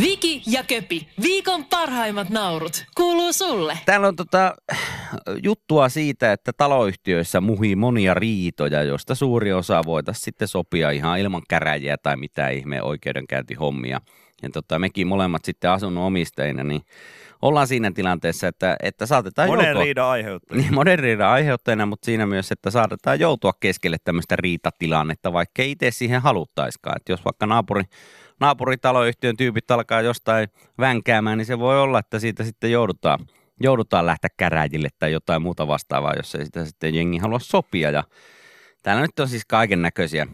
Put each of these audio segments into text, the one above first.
Viki ja Köpi, viikon parhaimmat naurut, kuuluu sulle. Täällä on tota, juttua siitä, että taloyhtiöissä muhii monia riitoja, joista suuri osa voitaisiin sitten sopia ihan ilman käräjiä tai mitään ihmeen oikeudenkäyntihommia. Ja tota, mekin molemmat sitten asunnon omistajina, niin ollaan siinä tilanteessa, että, että saatetaan Monen joutua... riidan aiheuttajia. Niin, monen riidan aiheuttajana, mutta siinä myös, että saatetaan joutua keskelle tämmöistä riitatilannetta, vaikka ei itse siihen haluttaiskaan. Että jos vaikka naapuri, naapuritaloyhtiön tyypit alkaa jostain vänkäämään, niin se voi olla, että siitä sitten joudutaan, joudutaan lähteä käräjille tai jotain muuta vastaavaa, jos ei sitä sitten jengi halua sopia. Ja täällä nyt on siis kaiken näköisiä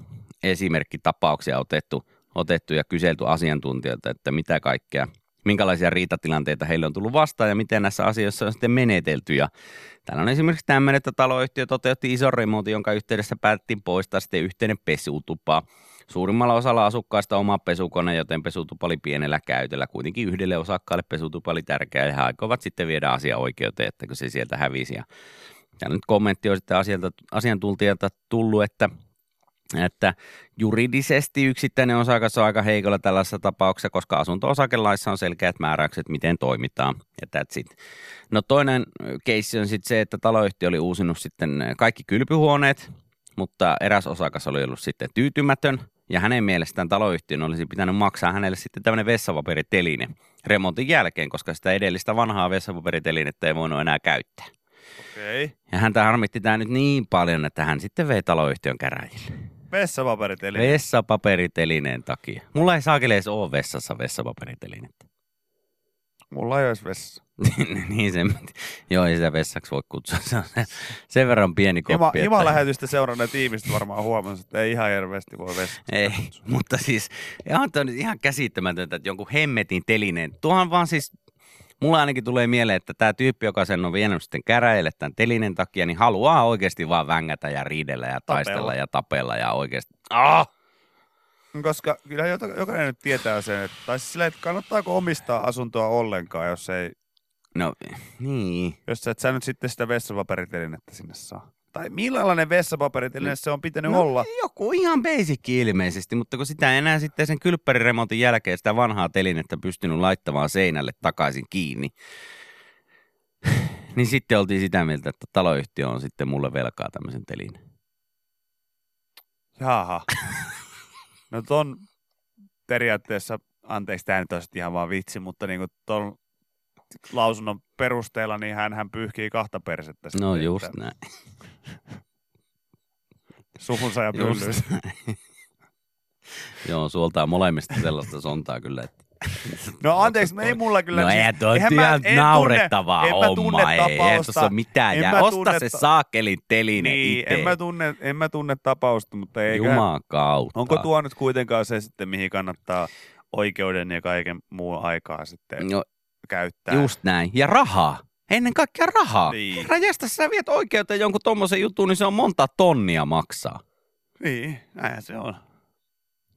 esimerkkitapauksia otettu, otettu ja kyselty asiantuntijoilta, että mitä kaikkea – minkälaisia riitatilanteita heille on tullut vastaan ja miten näissä asioissa on sitten menetelty. Ja täällä on esimerkiksi tämmöinen, että taloyhtiö toteutti ison remontin, jonka yhteydessä päätettiin poistaa sitten yhteinen pesutupa. Suurimmalla osalla asukkaista oma pesukone, joten pesutupa oli pienellä käytöllä. Kuitenkin yhdelle osakkaalle pesutupa oli tärkeä ja he aikovat sitten viedä asia oikeuteen, että kun se sieltä hävisi. Ja nyt kommentti on sitten asiantuntijalta tullut, että että juridisesti yksittäinen osakas on aika heikolla tällaisessa tapauksessa, koska asunto-osakelaissa on selkeät määräykset, miten toimitaan. Ja that's it. No toinen keissi on sitten se, että taloyhtiö oli uusinut sitten kaikki kylpyhuoneet, mutta eräs osakas oli ollut sitten tyytymätön, ja hänen mielestään taloyhtiön olisi pitänyt maksaa hänelle sitten tämmöinen vessapaperiteline remontin jälkeen, koska sitä edellistä vanhaa vessapaperitelinettä ei voinut enää käyttää. Okay. Ja häntä harmitti tämä nyt niin paljon, että hän sitten vei taloyhtiön käräjille. Vessapaperit eli... Vessapaperitelineen takia. Mulla ei saakeli edes ole vessassa vessapaperitelinettä. Mulla ei olisi vessa. niin se, joo, ei sitä vessaksi voi kutsua. Se on sen, verran pieni koppi. Ima, että- Ima lähetystä seuranneet ihmiset varmaan huomasivat, että ei ihan hirveästi voi vessa. Ei, mutta siis ihan, nyt ihan käsittämätöntä, että jonkun hemmetin telineen. Tuohan vaan siis, mulla ainakin tulee mieleen, että tämä tyyppi, joka sen on vienyt sitten käräjille tämän telinen takia, niin haluaa oikeasti vaan vängätä ja riidellä ja taistella Tapella. ja tapella ja oikeasti. Ah! Koska kyllä joka- jokainen nyt tietää sen, että, tai siis sillä, että kannattaako omistaa asuntoa ollenkaan, jos ei, No, niin. jos sä et sä nyt sitten sitä vessapaperitelinettä sinne saa. Tai millainen vessapaperiteline se on pitänyt No, olla? Joku ihan basic ilmeisesti, mutta kun sitä enää sitten sen kylppäriremontin jälkeen sitä vanhaa telinettä pystynyt laittamaan seinälle takaisin kiinni, niin sitten oltiin sitä mieltä, että taloyhtiö on sitten mulle velkaa tämmöisen telineen. Jaha. No ton periaatteessa, anteeksi, tämä nyt on ihan vaan vitsi, mutta niinku ton lausunnon perusteella, niin hän, hän pyyhkii kahta persettä. No sitten, just että näin. Suhunsa ja näin. Joo, suoltaa molemmista sellaista sontaa kyllä, että No anteeksi, ei mulla kyllä... No eihän toi eihän mä- ihan en naurettavaa tunne, mä homma, ei, eihän tuossa ole mitään. En Ja mä osta se ta- saakelin teline Niin, itse. en mä, tunne, en mä tunne tapausta, mutta eikä... Juman kautta. Onko tuo nyt kuitenkaan se sitten, mihin kannattaa oikeuden ja kaiken muun aikaa sitten No, käyttää? just näin. Ja rahaa. Ennen kaikkea rahaa. Niin. Rajasta sä viet oikeuteen jonkun tommosen jutun, niin se on monta tonnia maksaa. Niin, näinhän se on.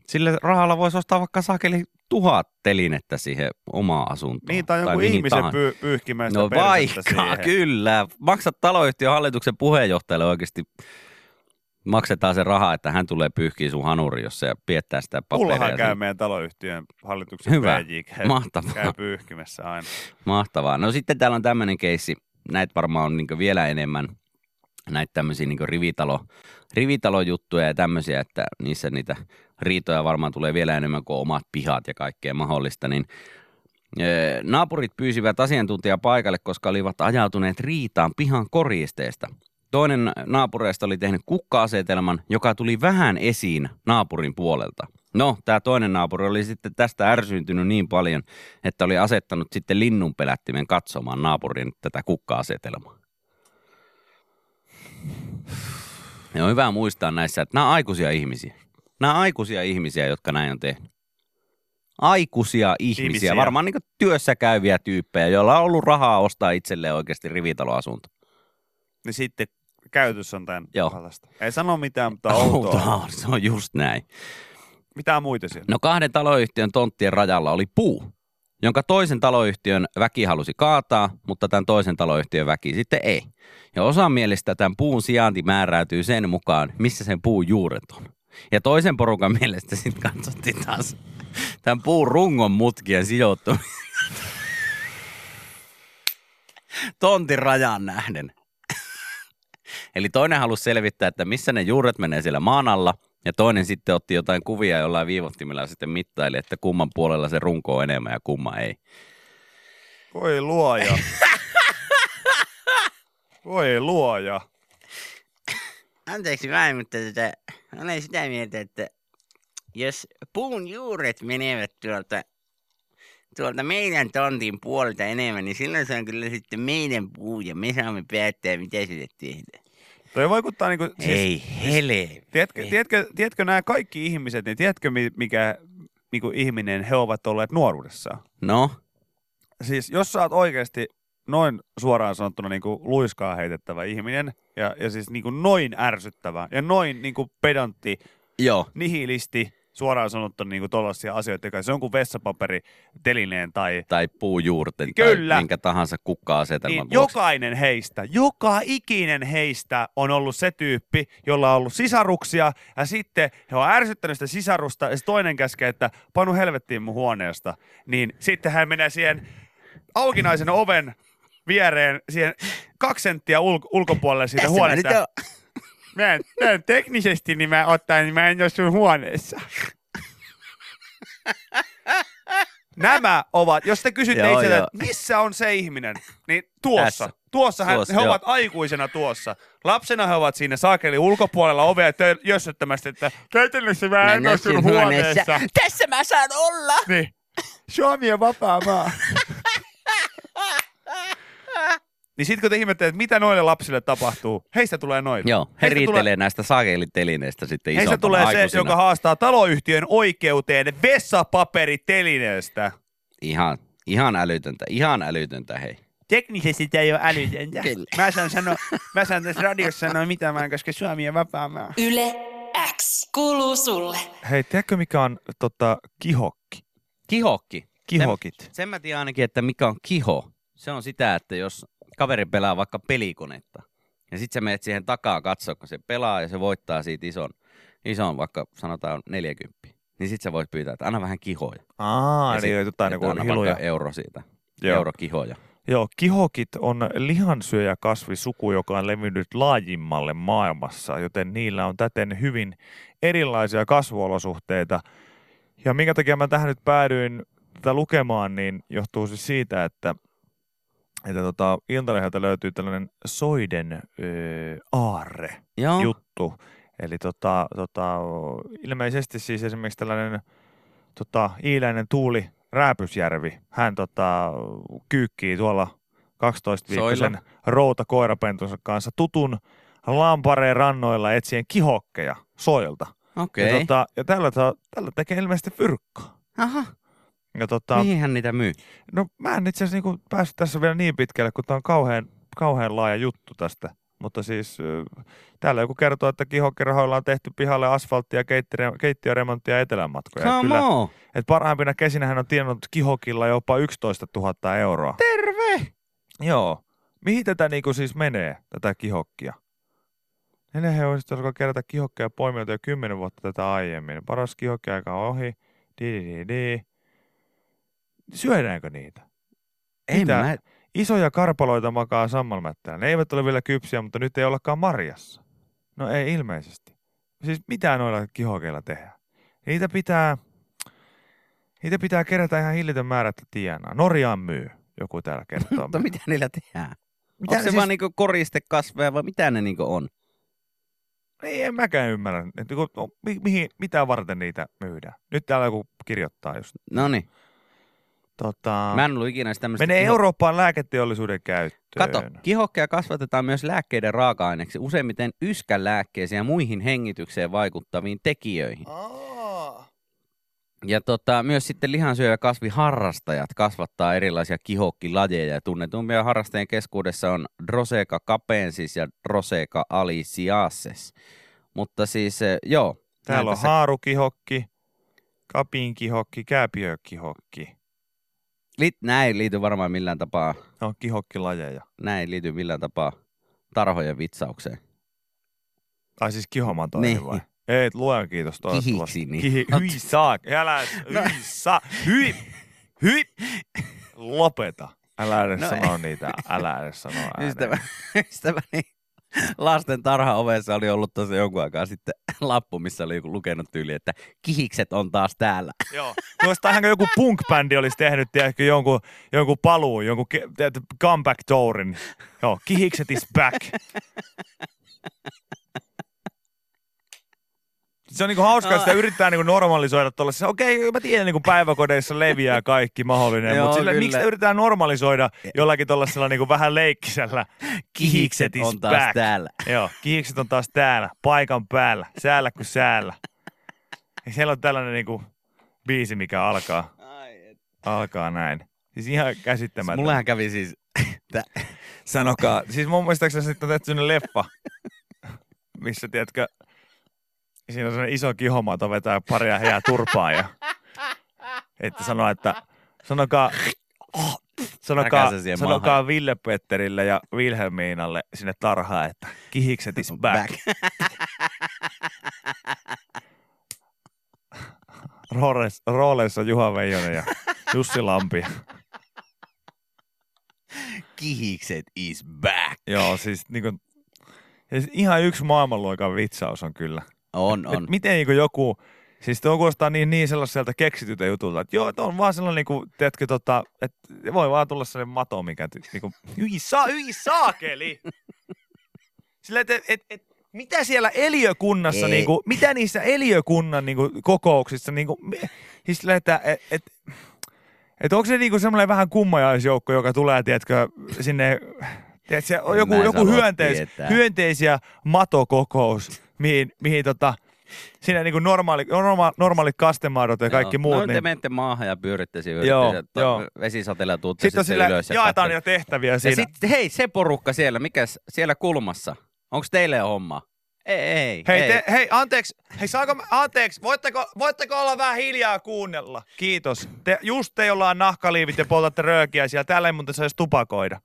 Sillä rahalla voisi ostaa vaikka saakeli tuhat telinettä siihen omaan asuntoon. Niin, tai jonkun mihin ihmisen py- pyyhkimään sitä No vaikka, siihen. kyllä. Maksat taloyhtiön hallituksen puheenjohtajalle oikeasti maksetaan se raha, että hän tulee pyyhkiä sun hanuri, jos se piettää sitä paperia. Mullahan käy meidän taloyhtiön hallituksen Hyvä. PJ, käy, Mahtavaa. käy pyyhkimässä aina. Mahtavaa. No sitten täällä on tämmöinen keissi, näitä varmaan on niin vielä enemmän, näitä tämmöisiä niin rivitalo, rivitalojuttuja ja tämmöisiä, että niissä niitä riitoja varmaan tulee vielä enemmän kuin omat pihat ja kaikkea mahdollista, niin Naapurit pyysivät asiantuntijaa paikalle, koska olivat ajautuneet riitaan pihan koristeesta. Toinen naapureista oli tehnyt kukka-asetelman, joka tuli vähän esiin naapurin puolelta. No, tämä toinen naapuri oli sitten tästä ärsyyntynyt niin paljon, että oli asettanut sitten linnunpelättimen katsomaan naapurin tätä kukka-asetelmaa. Ja on hyvä muistaa näissä, että nämä on aikuisia ihmisiä. Nämä on aikuisia ihmisiä, jotka näin on tehnyt. Aikuisia ihmisiä, Ihmisiä. varmaan niin työssä käyviä tyyppejä, joilla on ollut rahaa ostaa itselleen oikeasti rivitaloasunto. Niin sitten käytös on tämän Joo. kaltaista. Ei sano mitään, mutta outoa. Outoa, se on just näin. Mitä muita siellä? No kahden taloyhtiön tonttien rajalla oli puu, jonka toisen taloyhtiön väki halusi kaataa, mutta tämän toisen taloyhtiön väki sitten ei. Ja osan mielestä tämän puun sijainti määräytyy sen mukaan, missä sen puun juuret on. Ja toisen porukan mielestä sitten katsottiin taas, tämän puun rungon mutkien sijoittuminen. Tontin rajan nähden. Eli toinen halusi selvittää, että missä ne juuret menee siellä maan alla, ja toinen sitten otti jotain kuvia jollain viivottimella ja sitten mittaili, että kumman puolella se runko on enemmän ja kumma ei. Voi luoja. Voi luoja. Anteeksi vain, mutta tota, olen sitä mieltä, että jos puun juuret menevät tuolta, tuolta meidän tontin puolta enemmän, niin silloin se on kyllä sitten meidän puu ja me saamme päättää, mitä sille tehdään. Toi vaikuttaa niinku... Siis, Ei hele. tiedätkö, tiedätkö, tiedätkö nämä kaikki ihmiset, niin tiedätkö mi- mikä niinku ihminen he ovat olleet nuoruudessaan? No, Siis jos sä oot oikeasti noin suoraan sanottuna niinku luiskaa heitettävä ihminen ja, ja siis niinku noin ärsyttävä ja noin niinku pedantti, joo. nihilisti, suoraan sanottuna niinku tollaisia asioita, joka se on kuin vessapaperi, telineen tai Tai puujuurten Kyllä. tai minkä tahansa kukka-asetelman niin vuoksi. jokainen heistä, joka ikinen heistä on ollut se tyyppi, jolla on ollut sisaruksia ja sitten he on ärsyttänyt sitä sisarusta ja se toinen käskee, että panu helvettiin mun huoneesta. Niin sitten hän menee siihen aukinaisen oven viereen siihen kaksi senttiä ul- ulkopuolelle siitä Tässä huoneesta. Mä en, mä en teknisesti niin mä ottaen, niin mä en ole sun huoneessa. Nämä ovat, jos te kysytte Joo, itseltä, että missä on se ihminen, niin tuossa. Tässä. Tuossa, hän, Tuossa, he joo. ovat aikuisena tuossa. Lapsena he ovat siinä saakeli ulkopuolella ovea tö- jössöttämästi, että käytännössä mä en ole sun huoneessa. Tässä mä saan olla. Niin. Suomi on vapaa maa. niin sit kun te ihmettelette, että mitä noille lapsille tapahtuu, heistä tulee noita. Joo, he Heistä riitelee tulee- näistä sakelitelineistä sitten Heistä tulee se, aikuisina. joka haastaa taloyhtiön oikeuteen vessapaperitelineestä. Ihan, ihan älytöntä, ihan älytöntä hei. Teknisesti tämä ei ole älytöntä. Kyllä. Mä saan, sanoa, mä saan tässä radiossa sanoa mitä vaan, koska Suomi on vapaa maa. Yle X kuuluu sulle. Hei, tiedätkö mikä on tota, kihokki? Kihokki. Kihokit. Sen, sen mä tiedän ainakin, että mikä on kiho. Se on sitä, että jos kaveri pelaa vaikka pelikonetta, ja sitten sä menet siihen takaa katsoa, kun se pelaa ja se voittaa siitä ison, ison vaikka sanotaan 40, niin sitten sä voit pyytää, että anna vähän kihoja. Aa, Ja sit- eli jotain niinku anna hiluja. euro siitä. Joo. Eurokihoja. Joo, kihokit on lihansyöjäkasvisuku, joka on levinnyt laajimmalle maailmassa, joten niillä on täten hyvin erilaisia kasvuolosuhteita. Ja minkä takia mä tähän nyt päädyin tätä lukemaan, niin johtuu siis siitä, että, että tota, Iltalehdeltä löytyy tällainen soiden öö, aarre Joo. juttu. Eli tota, tota, ilmeisesti siis esimerkiksi tällainen tota, iiläinen Tuuli Rääpysjärvi, hän tota, kyykkii tuolla 12-viikkoisen routa koirapentunsa kanssa tutun Lampareen rannoilla etsien kihokkeja soilta. Okei. Ja, Okay. tota, ja tällä, tällä tekee ilmeisesti fyrkkaa. Aha. Ja tota, Mihin hän niitä myy? no mä en itse asiassa niinku päässyt tässä vielä niin pitkälle, kun tämä on kauhean, kauhean laaja juttu tästä. Mutta siis täällä joku kertoo, että kihokkirahoilla on tehty pihalle asfalttia keittiöremonttia ja etelänmatkoja. Come Kyllä, on. et parhaimpina kesinä hän on tiennyt kihokilla jopa 11 000 euroa. Terve. Joo. Mihin tätä niinku siis menee, tätä kihokkia? Neljä hevosista alkoi kerätä kihokkeja poimijoita jo kymmenen vuotta tätä aiemmin. Paras kihokkiaika on ohi. Di, di, di, di. Syödäänkö niitä? En Mitä? mä, Isoja karpaloita makaa sammalmättää. Ne eivät ole vielä kypsiä, mutta nyt ei ollakaan marjassa. No ei ilmeisesti. Siis mitä noilla kihokeilla tehdään? Niitä pitää, niitä pitää kerätä ihan hillitön määrä, että tienaa. Norjaan myy, joku täällä kertoo. mutta mitä niillä tehdään? Mitä Onko se siis- vaan niinku koristekasveja vai mitä ne niinku on? Ei, en mäkään ymmärrä. Että mi- mihin, mitä varten niitä myydään? Nyt täällä joku kirjoittaa just. No niin. Tota, Mä en ollut ikinä tämmöistä. menee Eurooppaan lääketeollisuuden käyttöön. Kato, kihokkeja kasvatetaan myös lääkkeiden raaka-aineeksi, useimmiten yskänlääkkeisiin ja muihin hengitykseen vaikuttaviin tekijöihin. Aa. Ja tota, myös sitten lihansyöjä kasviharrastajat kasvattaa erilaisia kihokkilajeja. Tunnetumpia harrastajien keskuudessa on Droseca capensis ja Droseca alisiaces. Mutta siis, eh, joo. Täällä on tässä- haarukihokki, kapinkihokki, kääpiökihokki. Li- näin ei liity varmaan millään tapaa, Ne on kihokkilajeja. näin ei liity millään tapaa tarhojen vitsaukseen. Tai siis kihomatoihin Niin. vai? Ei, luojan kiitos toivottavasti. Kihiksi, niin. Kihi, hyi saa, älä, hyi saa, hyi, hyi. Lopeta. Älä edes No sano niitä, älä edes sano ääneen. Ystävä, ystäväni lasten tarha ovessa oli ollut tosi jonkun aikaa sitten lappu, missä oli joku lukenut tyyli, että kihikset on taas täällä. Joo. Tuosta ihan joku punk-bändi olisi tehnyt, tiedätkö, jonkun, jonkun paluun, jonkun ke- comeback tourin. Joo, Kihikset is back. Se on niinku hauskaa, että sitä yrittää niinku normalisoida tuollaisessa. Okei, mä tiedän, niinku päiväkodeissa leviää kaikki mahdollinen, mutta sillä, miksi sitä yritetään normalisoida jollakin tuollaisella niinku vähän leikkisellä? Kihikset on taas back. täällä. Joo, kihikset on taas täällä, paikan päällä, säällä kuin säällä. Ja siellä on tällainen niinku biisi, mikä alkaa, alkaa näin. Siis ihan käsittämätöntä. Mullehan kävi siis, tä- Sanokaa. Siis mun muistaakseni sitten on tehty leffa, missä, tiedätkö, siinä on sellainen iso kihomato vetää paria heää turpaan ja että sanoo, että sanokaa, sanokaa, siihen sanokaa Ville Petterille ja Wilhelminalle sinne tarhaan, että kihikset is back. Rooles, rooleissa Juha Veijonen ja Jussi Lampi. Kihikset is back. Joo, siis niinku, ja siis ihan yksi maailmanluokan vitsaus on kyllä. On, Et on. miten niinku joku, siis tuo kuulostaa niin, niin sellaiselta keksityltä jutulta, että joo, että on vaan sellainen niinku, teetkö tota, että voi vaan tulla sellainen mato, mikä ty, niinku, hyi, saa, hyi saakeli! Sillä, että et, et, mitä siellä eliökunnassa, Ei. niinku, mitä niissä eliökunnan niinku, kokouksissa, niinku, me- siis sillä, että et, et, et onko se niinku semmoinen vähän kummajaisjoukko, joka tulee, tiedätkö, sinne, tiedätkö, joku, joku hyönteis, hyönteisiä matokokous, mihin, mihin tota, siinä niinku normaali, norma, normaalit kastemaadot ja kaikki Joo. muut. No, te niin, menette maahan ja pyöritte siinä. Joo, yritte- joo. Vesisateella tuutte sitten sitten ylös. ja jaetaan jo tehtäviä Ja siinä. sitten, hei, se porukka siellä, mikäs siellä kulmassa? Onko teille homma? Ei, ei. Hei, ei. te, hei, anteeksi, hei, saako, mä- anteeksi, voitteko, voitteko olla vähän hiljaa kuunnella? Kiitos. Te, just te, jolla on nahkaliivit ja poltatte röökiä siellä, täällä ei muuten saisi tupakoida.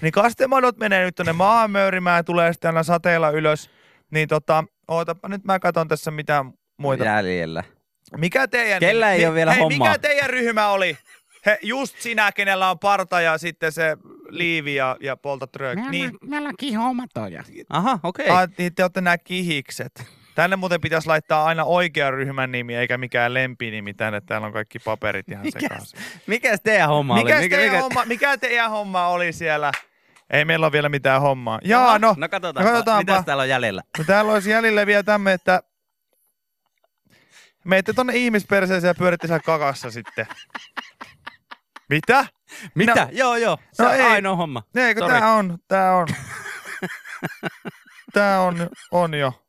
Niin kastemadot menee nyt tonne maahan möyrimään, tulee sitten aina sateella ylös. Niin tota, ootapa nyt mä katson tässä mitä muita. Jäljellä. Mikä teidän... Kellä ei mi- oo vielä hei, hommaa? mikä teidän ryhmä oli? He, just sinä, kenellä on parta ja sitten se liivi ja, ja poltat röökiä. Niin, Meillä on kihomatoja. Aha, okei. Ah, niin te olette nämä kihikset. Tänne muuten pitäisi laittaa aina oikea ryhmän nimi, eikä mikään lempinimi tänne. Täällä on kaikki paperit ihan sekaisin. Mikäs teidän homma Mikä, oli? mikä, teidän Homma, mikä teidän homma oli siellä? Ei meillä ole vielä mitään hommaa. Jaa, no, no katsotaanpa. no katsotaanpa. Mitäs täällä on jäljellä? no täällä olisi jäljellä vielä tämme, että meitte tonne ihmisperseeseen ja pyöritte siellä kakassa sitten. Mitä? Mitä? No- joo, joo. Se no on ei. ainoa homma. Eikö Sori. tää on, tää on. tää on, on jo.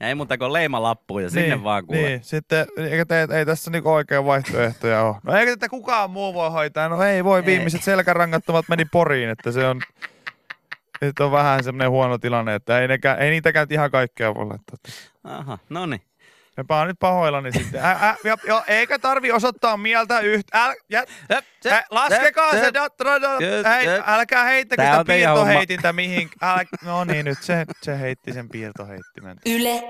Ja ei muuta kuin leimalappuun ja sinne niin, vaan kuule. Niin, sitten eikä te, ei tässä niinku oikein vaihtoehtoja ole. No eikö tätä kukaan muu voi hoitaa? No ei voi, Ei. viimeiset selkärangattomat meni poriin, että se on, nyt on vähän semmoinen huono tilanne, että ei, nekään, ei niitäkään ihan kaikkea voi laittaa. Aha, no niin. Mä oon nyt pahoillani sitten. Ä, ä, jo, jo, eikä tarvi osoittaa mieltä yhtä. Äl, jä, ä, laskekaa se. Da, da, da, hei, älkää heittäkö sitä piirtoheitintä mihin. Älä, no niin, nyt se, se heitti sen piirtoheittimen. Yle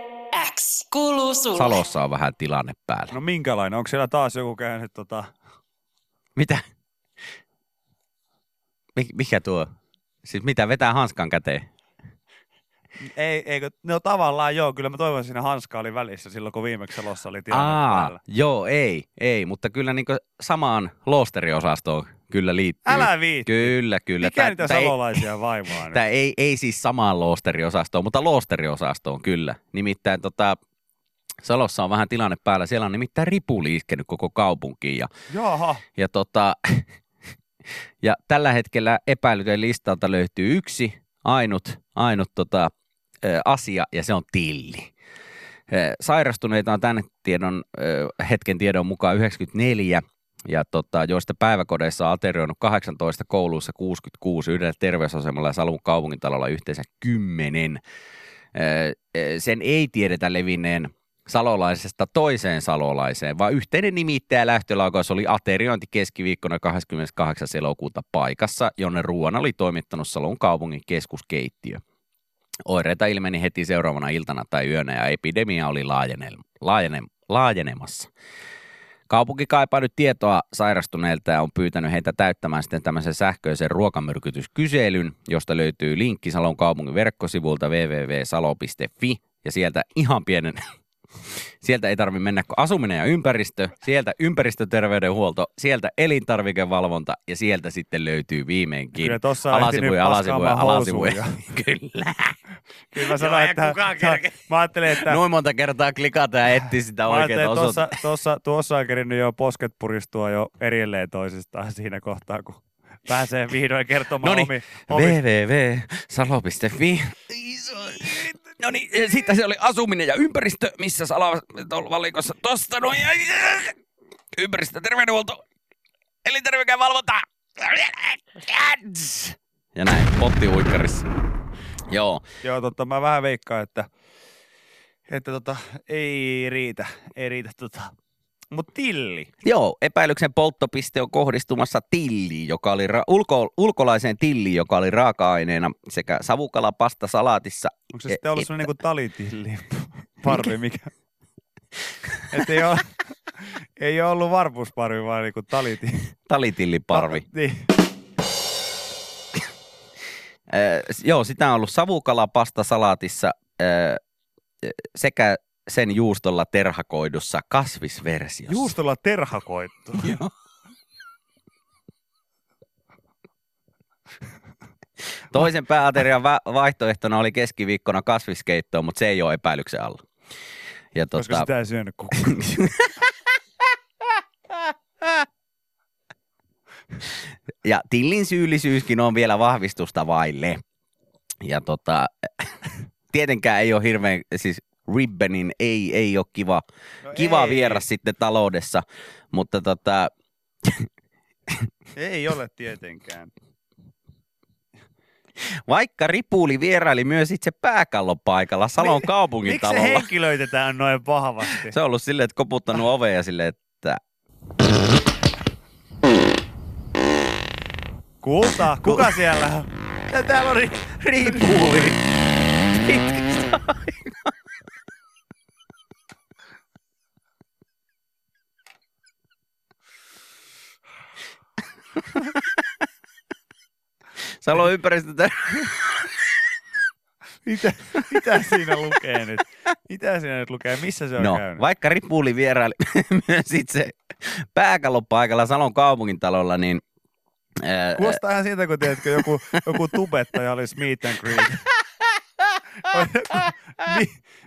X kuuluu sulle. Salossa on vähän tilanne päällä. No minkälainen? Onko siellä taas joku käynyt tota... Mitä? Mik, mikä tuo? Siis mitä vetää hanskan käteen? Ei, eikö, no tavallaan joo, kyllä mä toivon, siinä hanska oli välissä silloin, kun viimeksi salossa oli tilanne Aa, päällä. joo, ei, ei, mutta kyllä niin samaan loosteriosastoon kyllä liittyy. Älä viitti. Kyllä, kyllä. Mikä Tää- niitä tää ei- salolaisia vaivaa? Tämä ei, ei siis samaan loosteriosastoon, mutta loosteriosastoon kyllä. Nimittäin tota, Salossa on vähän tilanne päällä. Siellä on nimittäin ripuli iskenyt koko kaupunkiin. Ja, Jaha. ja, tota, ja tällä hetkellä epäilyten listalta löytyy yksi ainut, ainut tota, asia, ja se on tilli. Sairastuneita on tämän tiedon, hetken tiedon mukaan 94, ja tota, joista päiväkodeissa on aterioinut 18, kouluissa 66, yhdellä terveysasemalla ja Salun kaupungintalolla yhteensä 10. Ö, ö, Sen ei tiedetä levinneen salolaisesta toiseen salolaiseen, vaan yhteinen nimittäjä lähtölaukaus oli ateriointi keskiviikkona 28. elokuuta paikassa, jonne ruoan oli toimittanut Salon kaupungin keskuskeittiö. Oireita ilmeni heti seuraavana iltana tai yönä ja epidemia oli laajene, laajene, laajenemassa. Kaupunki kaipaa nyt tietoa sairastuneilta ja on pyytänyt heitä täyttämään sitten tämmöisen sähköisen ruokamyrkytyskyselyn, josta löytyy linkki Salon kaupungin verkkosivulta www.salo.fi ja sieltä ihan pienen Sieltä ei tarvitse mennä kuin asuminen ja ympäristö, sieltä ympäristöterveydenhuolto, sieltä elintarvikevalvonta ja sieltä sitten löytyy viimeinkin Kyllä tossa alasivuja, alasivuja, alasivuja. Kyllä. Kyllä mä sanoin, että mä ajattelin, että Noin monta kertaa klikata ja etsiä sitä oikeaa tuossa, tuossa, tuossa on kerinyt jo posket puristua jo erilleen toisistaan siinä kohtaa, kun pääsee vihdoin kertomaan Noniin, omi, omi, www.salo.fi. No niin, sitten se oli asuminen ja ympäristö, missä Salo tuolla valikossa tosta noin. Ympäristö, terveydenhuolto, elintarvikevalvonta. Ja näin, potti uikkarissa. Joo, Joo, totta, mä vähän veikkaan, että, että tota, ei riitä, ei riitä tota. Mut tilli. Joo, epäilyksen polttopiste on kohdistumassa tilliin, joka oli ra- ulko- ulkolaiseen tilliin, joka oli raaka-aineena sekä savukalapasta salaatissa. Onko se sitten ollut että- sellainen niin talitilli parvi, mikä... Että ei ole, ei ole ollut varpusparvi, vaan niin kuin taliti. Talitilliparvi. Niin. Äh, joo, sitä on ollut savukalapasta salaatissa äh, sekä sen juustolla terhakoidussa kasvisversiossa. Juustolla terhakoittu. Joo. Toisen pääaterian va- vaihtoehtona oli keskiviikkona kasviskeittoa, mutta se ei ole epäilyksen alla. Ja Koska tota, sitä ei syönyt kukaan. ja Tillin syyllisyyskin on vielä vahvistusta vaille. Ja tota, tietenkään ei ole hirveän, siis Ribbenin ei, ei ole kiva, No kiva ei. vieras sitten taloudessa, mutta tota, Ei ole tietenkään. vaikka Ripuli vieraili myös itse pääkallopaikalla Salon Miksi kaupungintalolla. se henkilöitetään noin vahvasti? Se on ollut silleen, että koputtanut oveen ja silleen, että Kulta, kuka siellä on? Ja täällä on ri- Ripuli. Pitkästä Salon ympäristötä. mitä, mitä siinä lukee nyt? Mitä siinä nyt lukee? Missä se on No, käynyt? vaikka Ripuli vieraili myös itse pääkallopaikalla Salon kaupungintalolla, niin Kuulostaa ihan siitä, kun tiedätkö, joku, joku tubettaja olisi meet and greet.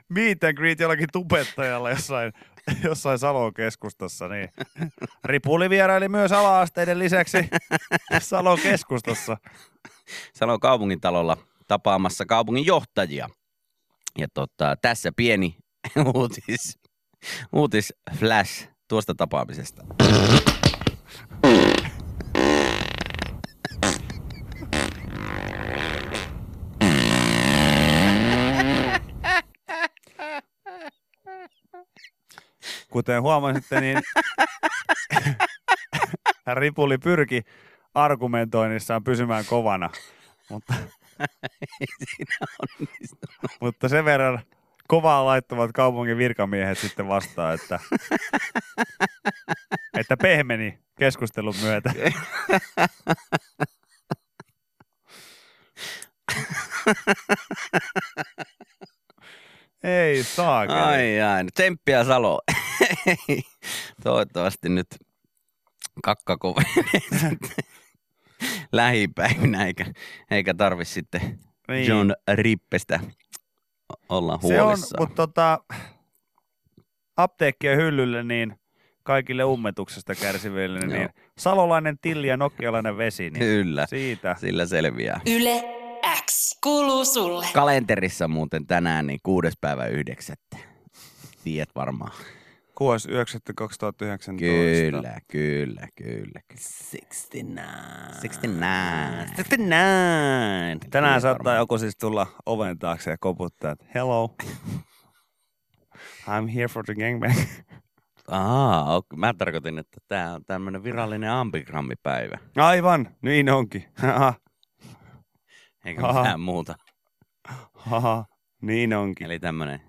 Meet and greet jollakin tubettajalla jossain, jossain Salon keskustassa. Niin. Ripuli vieraili myös ala-asteiden lisäksi Salon keskustassa. Salon kaupungintalolla tapaamassa kaupungin johtajia. Ja tota, tässä pieni uutis, uutis flash tuosta tapaamisesta. Kuten huomasitte, niin Ripuli pyrki argumentoinnissaan pysymään kovana, mutta, mutta sen verran kovaa laittomat kaupungin virkamiehet sitten vastaan, että, että pehmeni keskustelun myötä. Ei saa. Ai ai, no tsemppiä Salo. Toivottavasti nyt kakka kovenee lähipäivinä, eikä, eikä tarvi sitten Niin. John Rippestä olla Se on, huolissaan. mutta tota, apteekkien hyllylle niin kaikille ummetuksesta kärsiville, niin Joo. salolainen tilli ja nokialainen vesi, niin Kyllä, siitä. sillä selviää. Yle X kuuluu sulle. Kalenterissa muuten tänään niin kuudes päivä yhdeksättä. Tiedät varmaan. 6.9.2019. Kyllä, kyllä, kyllä. 69. 69. 69. Tänään Tiedät saattaa varmaan. joku siis tulla oven taakse ja koputtaa, että hello, I'm here for the gangbang. Aa, ok. mä tarkoitin, että tämä on tämmöinen virallinen ambigrammipäivä. Aivan, niin onkin. Eikä Aha. mitään muuta. Haha, niin onkin. Eli tämmönen,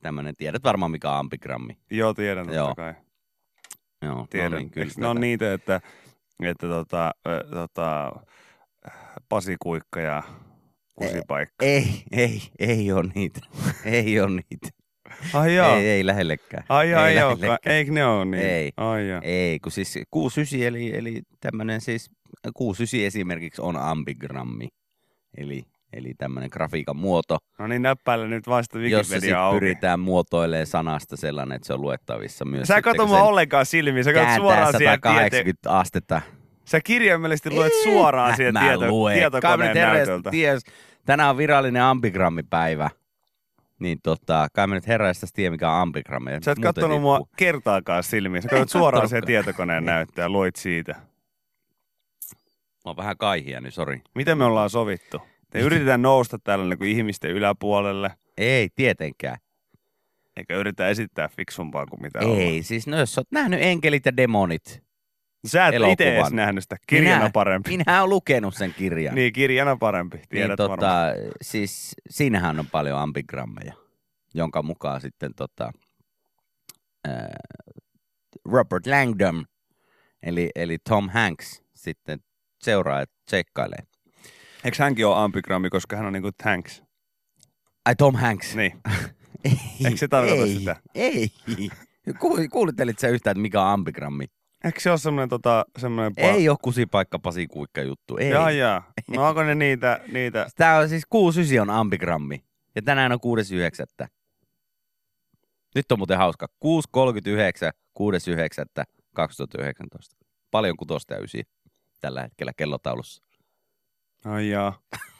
tämmönen, tiedät varmaan mikä on ampigrammi. Joo, tiedän totta Joo. kai. Joo, Tiedän. no niin, kyllä. Eikö ne on niitä, että, että tota, tota, Pasi Kuikka ja Kusipaikka. Ei, ei, ei ole niitä. ei ole niitä. Ai joo. Ei, ei lähellekään. Ai joo, ei joo. Eikö ne ole niin? Ei. Ai joo. Ei, kun siis 69 eli, eli tämmöinen siis 69 esimerkiksi on ambigrammi. Eli, eli tämmöinen grafiikan muoto, No niin, näppäillä nyt vasta jossa sitten Wikipedia auki. pyritään muotoilemaan sanasta sellainen, että se on luettavissa myös. Sä kun mua ollenkaan silmiin, sä katsot suoraan siihen tiete... 180 astetta. Sä kirjaimellisesti luet suoraan Mä- siihen mä tieto... tietokoneen näytöltä. Ties. Tänään on virallinen ambigrammipäivä. Niin tota, kai me nyt herraista tiedä, mikä on ambigrammi. Sä et kattonut mua kertaakaan silmiin. Sä katsot suoraan siihen tietokoneen näyttöä ja luit siitä. Mä oon vähän kaihia, niin sori. Miten me ollaan sovittu? Te yritetään nousta täällä niin kuin ihmisten yläpuolelle, Ei, tietenkään. eikä yritä esittää fiksumpaa kuin mitä Ei, ollaan. siis no jos sä oot nähnyt enkelit ja demonit. Sä et itse edes nähnyt sitä. Kirjana Minä- parempi. Minä olen lukenut sen kirjan. Niin, kirjana parempi. niin Tiedät varmaan. tota, siis siinähän on paljon ambigrammeja, jonka mukaan sitten tota, ää, Robert Langdon, eli, eli Tom Hanks, sitten seuraa ja tsekkailee. Eikö hänkin ole ambigrammi, koska hän on niinku Thanks? Ai Tom Hanks. Niin. Ei, Eikö se tarkoita ei, sitä? Ei. Kuul- Kuulittelit sä yhtään, että mikä on ambigrammi? Eikö se ole semmoinen tota, semmoinen... Ei ole kusipaikka Pasi Kuikka juttu. Ei. Jaa, jaa. No onko ne niitä, niitä... Tää on siis 69 on ambigrammi. Ja tänään on 6.9. Nyt on muuten hauska. 6.39, 6.9.2019. Paljon kutosta ja ysiä tällä hetkellä kellotaulussa. Ai jaa.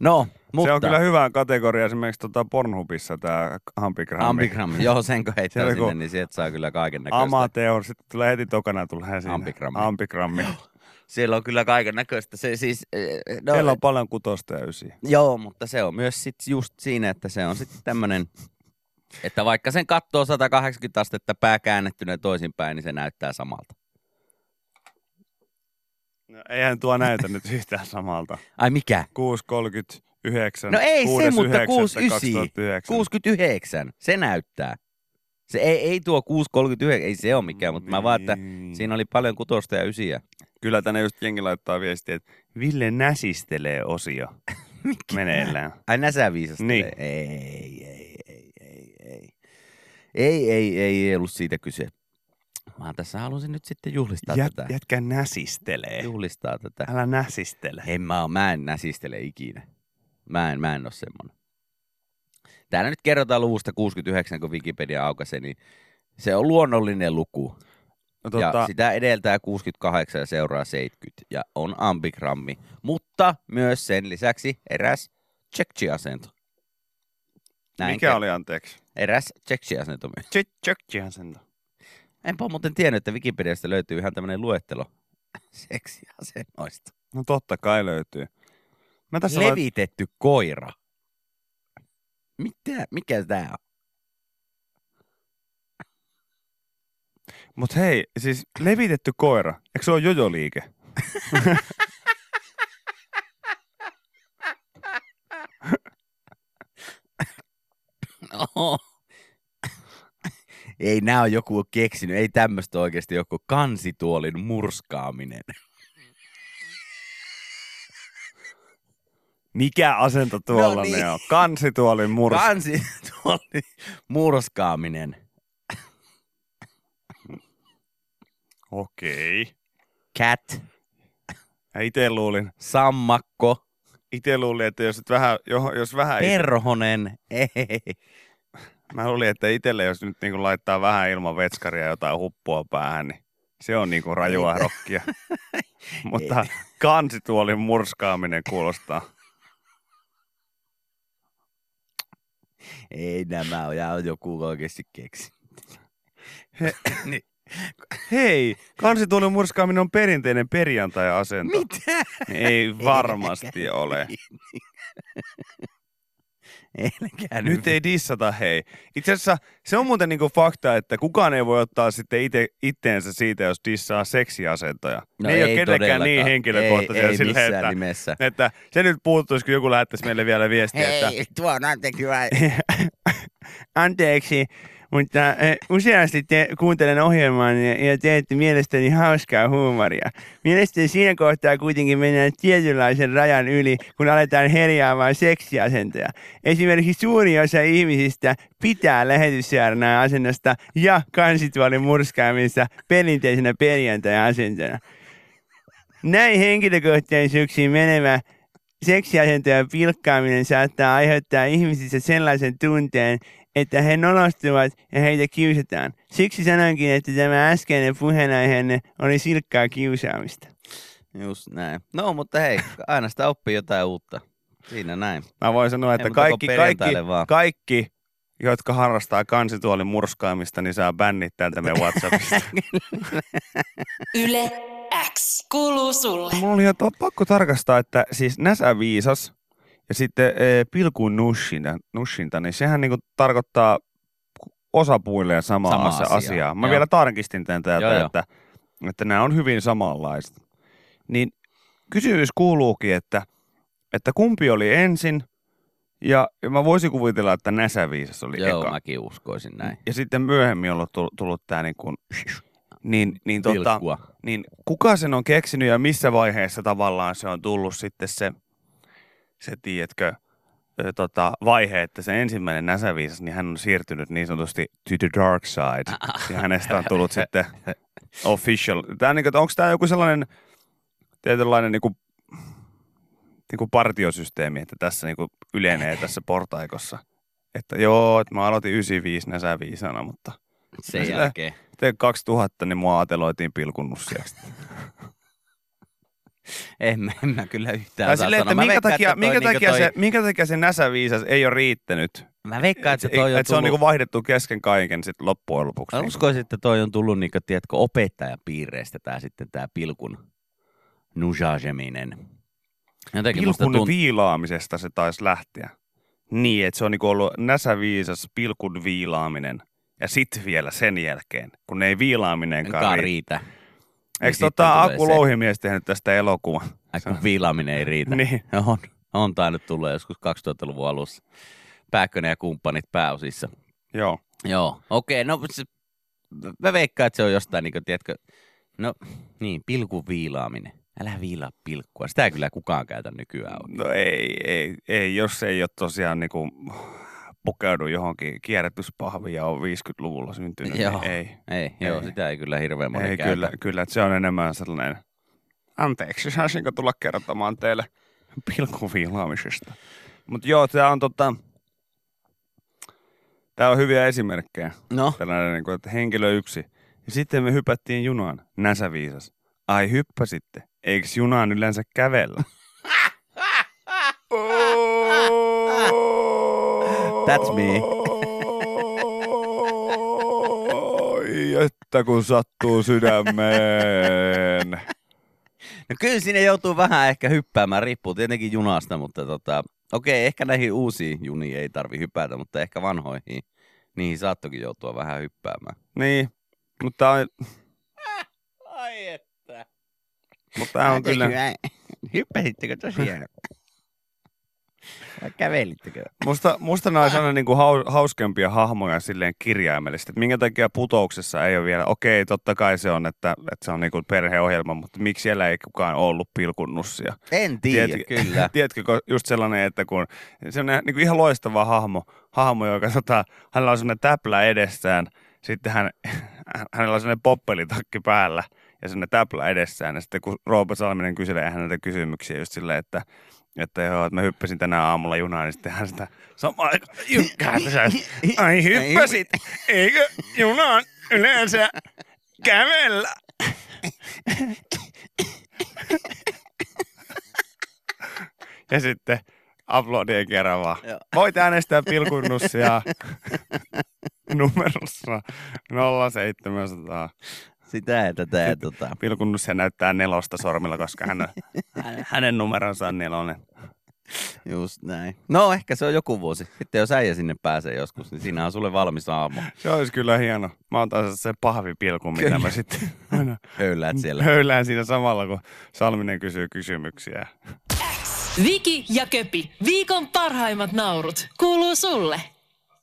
No, mutta... Se on kyllä hyvä kategoria esimerkiksi tota Pornhubissa tämä ambigrammi. Ambigrammi. Joo, sen kun heittää sinne, kun- niin sieltä saa kyllä kaiken näköistä. Amateur, sitten tulee heti tokana tulee siinä. Ambigrammi. Ambigrammi. Siellä on kyllä kaiken näköistä. Se siis, eh, no, Siellä on paljon kutosta ja ysiä. Joo, mutta se on myös sit just siinä, että se on sitten tämmöinen, että vaikka sen katsoo 180 astetta pää käännettyneen toisinpäin, niin se näyttää samalta. No, eihän tuo näytä nyt yhtään samalta. Ai mikä? 6.39. No ei se, mutta 6.9. 69. 2009. 69, se näyttää. Se ei, ei tuo 639, ei se ole mikään, mutta mä vaan, että Niin. siinä oli paljon kutosta ja ysiä. Kyllä tänne just jengi laittaa viestiä, että Ville näsistelee osio meneillään. Ai näsä viisastelee. Niin. Ei, ei, ei, ei, ei, ei. Ei, ei, ei, ei ollut siitä kyse. Vaan tässä halusin nyt sitten juhlistaa Jät, tätä. jätkä näsistelee. Juhlistaa tätä. Älä näsistele. En mä, oo, mä en näsistele ikinä. Mä en, mä en ole semmonen. Täällä nyt kerrotaan luvusta 69, kun Wikipedia aukaisee, niin se on luonnollinen luku. No, Tota... Ja sitä edeltää 68 ja seuraa 70 ja on ambigrammi, mutta myös sen lisäksi eräs tsekki-asento. mikä ker- oli anteeksi? Eräs tsekki-asento myös. Tjökkiasento. Enpä muuten tiennyt, että Wikipediasta löytyy ihan tämmöinen luettelo seksiasennoista. No totta kai löytyy. Mä tässä lait... Levitetty koira. Mitä? Mikä tää on? Mut hei, siis levitetty koira. Eikö se ole jojoliike? Oho. Ei nää on joku keksinyt, ei tämmöistä oikeasti joku kansituolin murskaaminen. Mikä asento tuolla No niin. ne on? Kansituolin murs. Kansituolin murskaaminen. Okei. Cat, Ja ite luulin, sammakko, ite luulin, että jos, nyt vähän, jo- jos vähän perhonen, ei. Mä luulin, että itelle jos nyt niinku laittaa vähän ilman vetskaria jotain huppua päähän, niin se on niinku rajua rokkia. Mutta kansituolin murskaaminen kuulostaa. Ei nämä on, ja on joku oikeasti keksi. He- niin, Hei, kansituolin murskaaminen on perinteinen perjantai-asento. mitä? Ei varmasti ole. Älkää Nyt ei dissata, hei. Itse asiassa se on muuten niinku fakta, että kukaan ei voi ottaa sitten ite, itteensä siitä, jos dissaa seksiasentoja. No ne ei, ole ei kenellekään todellakaan. niin henkilökohtaisia Ei- ei silleen, missään että, nimessä. että se nyt puuttuisi, kun joku lähettäisi meille vielä viestiä, että tuo on anteeksi anteeksi, mutta eh, useasti te kuuntelen ohjelmaa ja, ja teette mielestäni hauskaa huumoria. Mielestäni siinä kohtaa kuitenkin mennään tietynlaisen rajan yli, kun aletaan herjaamaan seksiasentoja. Esimerkiksi suuri osa ihmisistä pitää lähetyssaarnaa asennosta ja kansituolin murskaamista perinteisenä perjantai-asentona. Näin henkilökohtaisuuksiin menevä seksiasentojen pilkkaaminen saattaa aiheuttaa ihmisissä sellaisen tunteen, että he nolostuvat ja heitä kiusataan. Siksi sanoinkin, että tämä äskeinen puheenaiheenne oli silkkaa kiusaamista. Just näin. No, mutta hei, aina sitä oppii jotain uutta. Siinä näin. Mä voin sanoa, että Ei, kaikki, kaikki, vaan. kaikki, jotka harrastaa kansituolin murskaamista, niin saa bännit täältä meidän Whatsappista. Yle X kuuluu sulle. Mulla oli to- pakko tarkastaa, että siis näsäviisas ja sitten e, pilkun nushinta, nushinta, niin sehän niinku tarkoittaa osapuille ja samaa Sama asia. asia, asiaa. Mä joo. vielä tarkistin tämän täältä, Joo, että, että nämä on hyvin samanlaiset. Niin kysymys kuuluukin, että, että kumpi oli ensin, ja, ja mä voisin kuvitella, että näsäviisas oli Joo, eka. mäkin uskoisin näin. Ja sitten myöhemmin on tullut, tullut tämä niin kuin, niin, niin, tota, niin kuka sen on keksinyt ja missä vaiheessa tavallaan se on tullut sitten se, se tiedätkö, tota, vaihe, että se ensimmäinen näsäviisas, niin hän on siirtynyt niin sanotusti to the dark side. Ja hänestä on tullut sitten official. Tää, niin kuin, onko tämä joku sellainen tietynlainen niin kuin, niin kuin partiosysteemi, että tässä niin kuin ylenee tässä portaikossa. Että joo, että mä aloitin 95 näsäviisana, mutta Sen jälkeen. sitten 2000 niin mua ateloitiin pilkunnussiaksi. En, mä- en mä kyllä yhtään Tai silleen, että minkä veikkaan, takia, että minkä, niinku takia toi- se, minkä takia se näsäviisas ei ole riittänyt? Mä veikkaan, että Et- toi on et se on niinku vaihdettu kesken kaiken sit loppujen lopuksi. Mä niinku. uskoisin, että toi on tullut niinku, tiedätkö, opettajan piireistä tää sitten tää pilkun nujageminen. Jotenkin Pilkun tunt... viilaamisesta se taisi lähteä. Niin, että se on niinku ollut näsäviisas pilkun viilaaminen. Ja sit vielä sen jälkeen, kun ne ei viilaaminenkaan Enkaan riitä. riitä. Eikö sitten tota Aku. Louhimies tehnyt tästä elokuvan? Ai, kun viilaaminen ei riitä. Niin. On, on tainnut tulla joskus 2000-luvun alussa. Pääkkönen ja kumppanit pääosissa. Joo. Joo, okei, no se, mä veikkaan, että se on jostain, niin kuin, tiedätkö, no niin, pilkun viilaaminen. Älä viilaa pilkkua. Sitä ei kyllä kukaan käytä nykyään oikein. No ei, ei, ei, jos ei ole tosiaan niinku pukeudu johonkin kierrätyspahviin ja on 50-luvulla syntynyt, Joo. niin ei. Ei, joo, Ei. sitä ei kyllä hirveän moni Ei käytä. kyllä, kyllä, että se on enemmän sellainen, anteeksi, saisinko tulla kertomaan teille pilkuviilaamisesta. Mutta joo, tämä on tota, tää on hyviä esimerkkejä. No, Tällainen, niin kuin, että henkilö yksi. Ja sitten me hypättiin junaan, näsäviisas. Ai hyppäsitte, eikö junaan yleensä kävellä? That's me. Oi, että kun sattuu sydämeen. no kyllä sinne joutuu vähän ehkä hyppäämään, riippuu tietenkin junasta, mutta tota, okei, ehkä näihin uusiin juniin ei tarvi hypätä, mutta ehkä vanhoihin, niihin saattokin joutua vähän hyppäämään. Niin, mutta Ai että. mutta tää on kyllä, Hyppäsittekö tosiaan? Kävelittekö? musta, musta nämä on sellainen niin kuin hau, hauskempia hahmoja silleen kirjaimellisesti. Että minkä takia putouksessa ei ole vielä, okei, totta kai se on, että, että se on niin kuin perheohjelma, mutta miksi siellä ei kukaan ollut pilkunnussia? En tiedä, Tiedätkö- kyllä. Tiedätkö, just sellainen, että kun se on niin kuin ihan loistava hahmo, hahmo joka tota, hänellä on sellainen täplä edessään, sitten hän, hänellä on sellainen poppelitakki päällä ja sellainen täplä edessään. Ja sitten kun Roope Salminen kyselee häneltä kysymyksiä just silleen, että, että joo, että mä hyppäsin tänään aamulla junaan, niin sitten hän sitä samaan aikaan jykkää tässä. Ai hyppäsit, eikö junaan yleensä kävellä? Ja sitten uploadien kerran vaan. Joo. Voit äänestää pilkunnussia numerossa 0700. Sitä ja tätä ja tota. Pilkunnussia näyttää nelosta sormilla, koska hän, hänen numeronsa on nelonen. Just näin. No ehkä se on joku vuosi. Sitten jos äijä sinne pääsee joskus, niin siinä on sulle valmis aamu. Se olisi kyllä hieno. Mä otan se pahvipilkun, mitä mä sitten aina Höyläät siellä. höylään siinä samalla, kun Salminen kysyy kysymyksiä. Viki ja Köpi, viikon parhaimmat naurut, kuuluu sulle.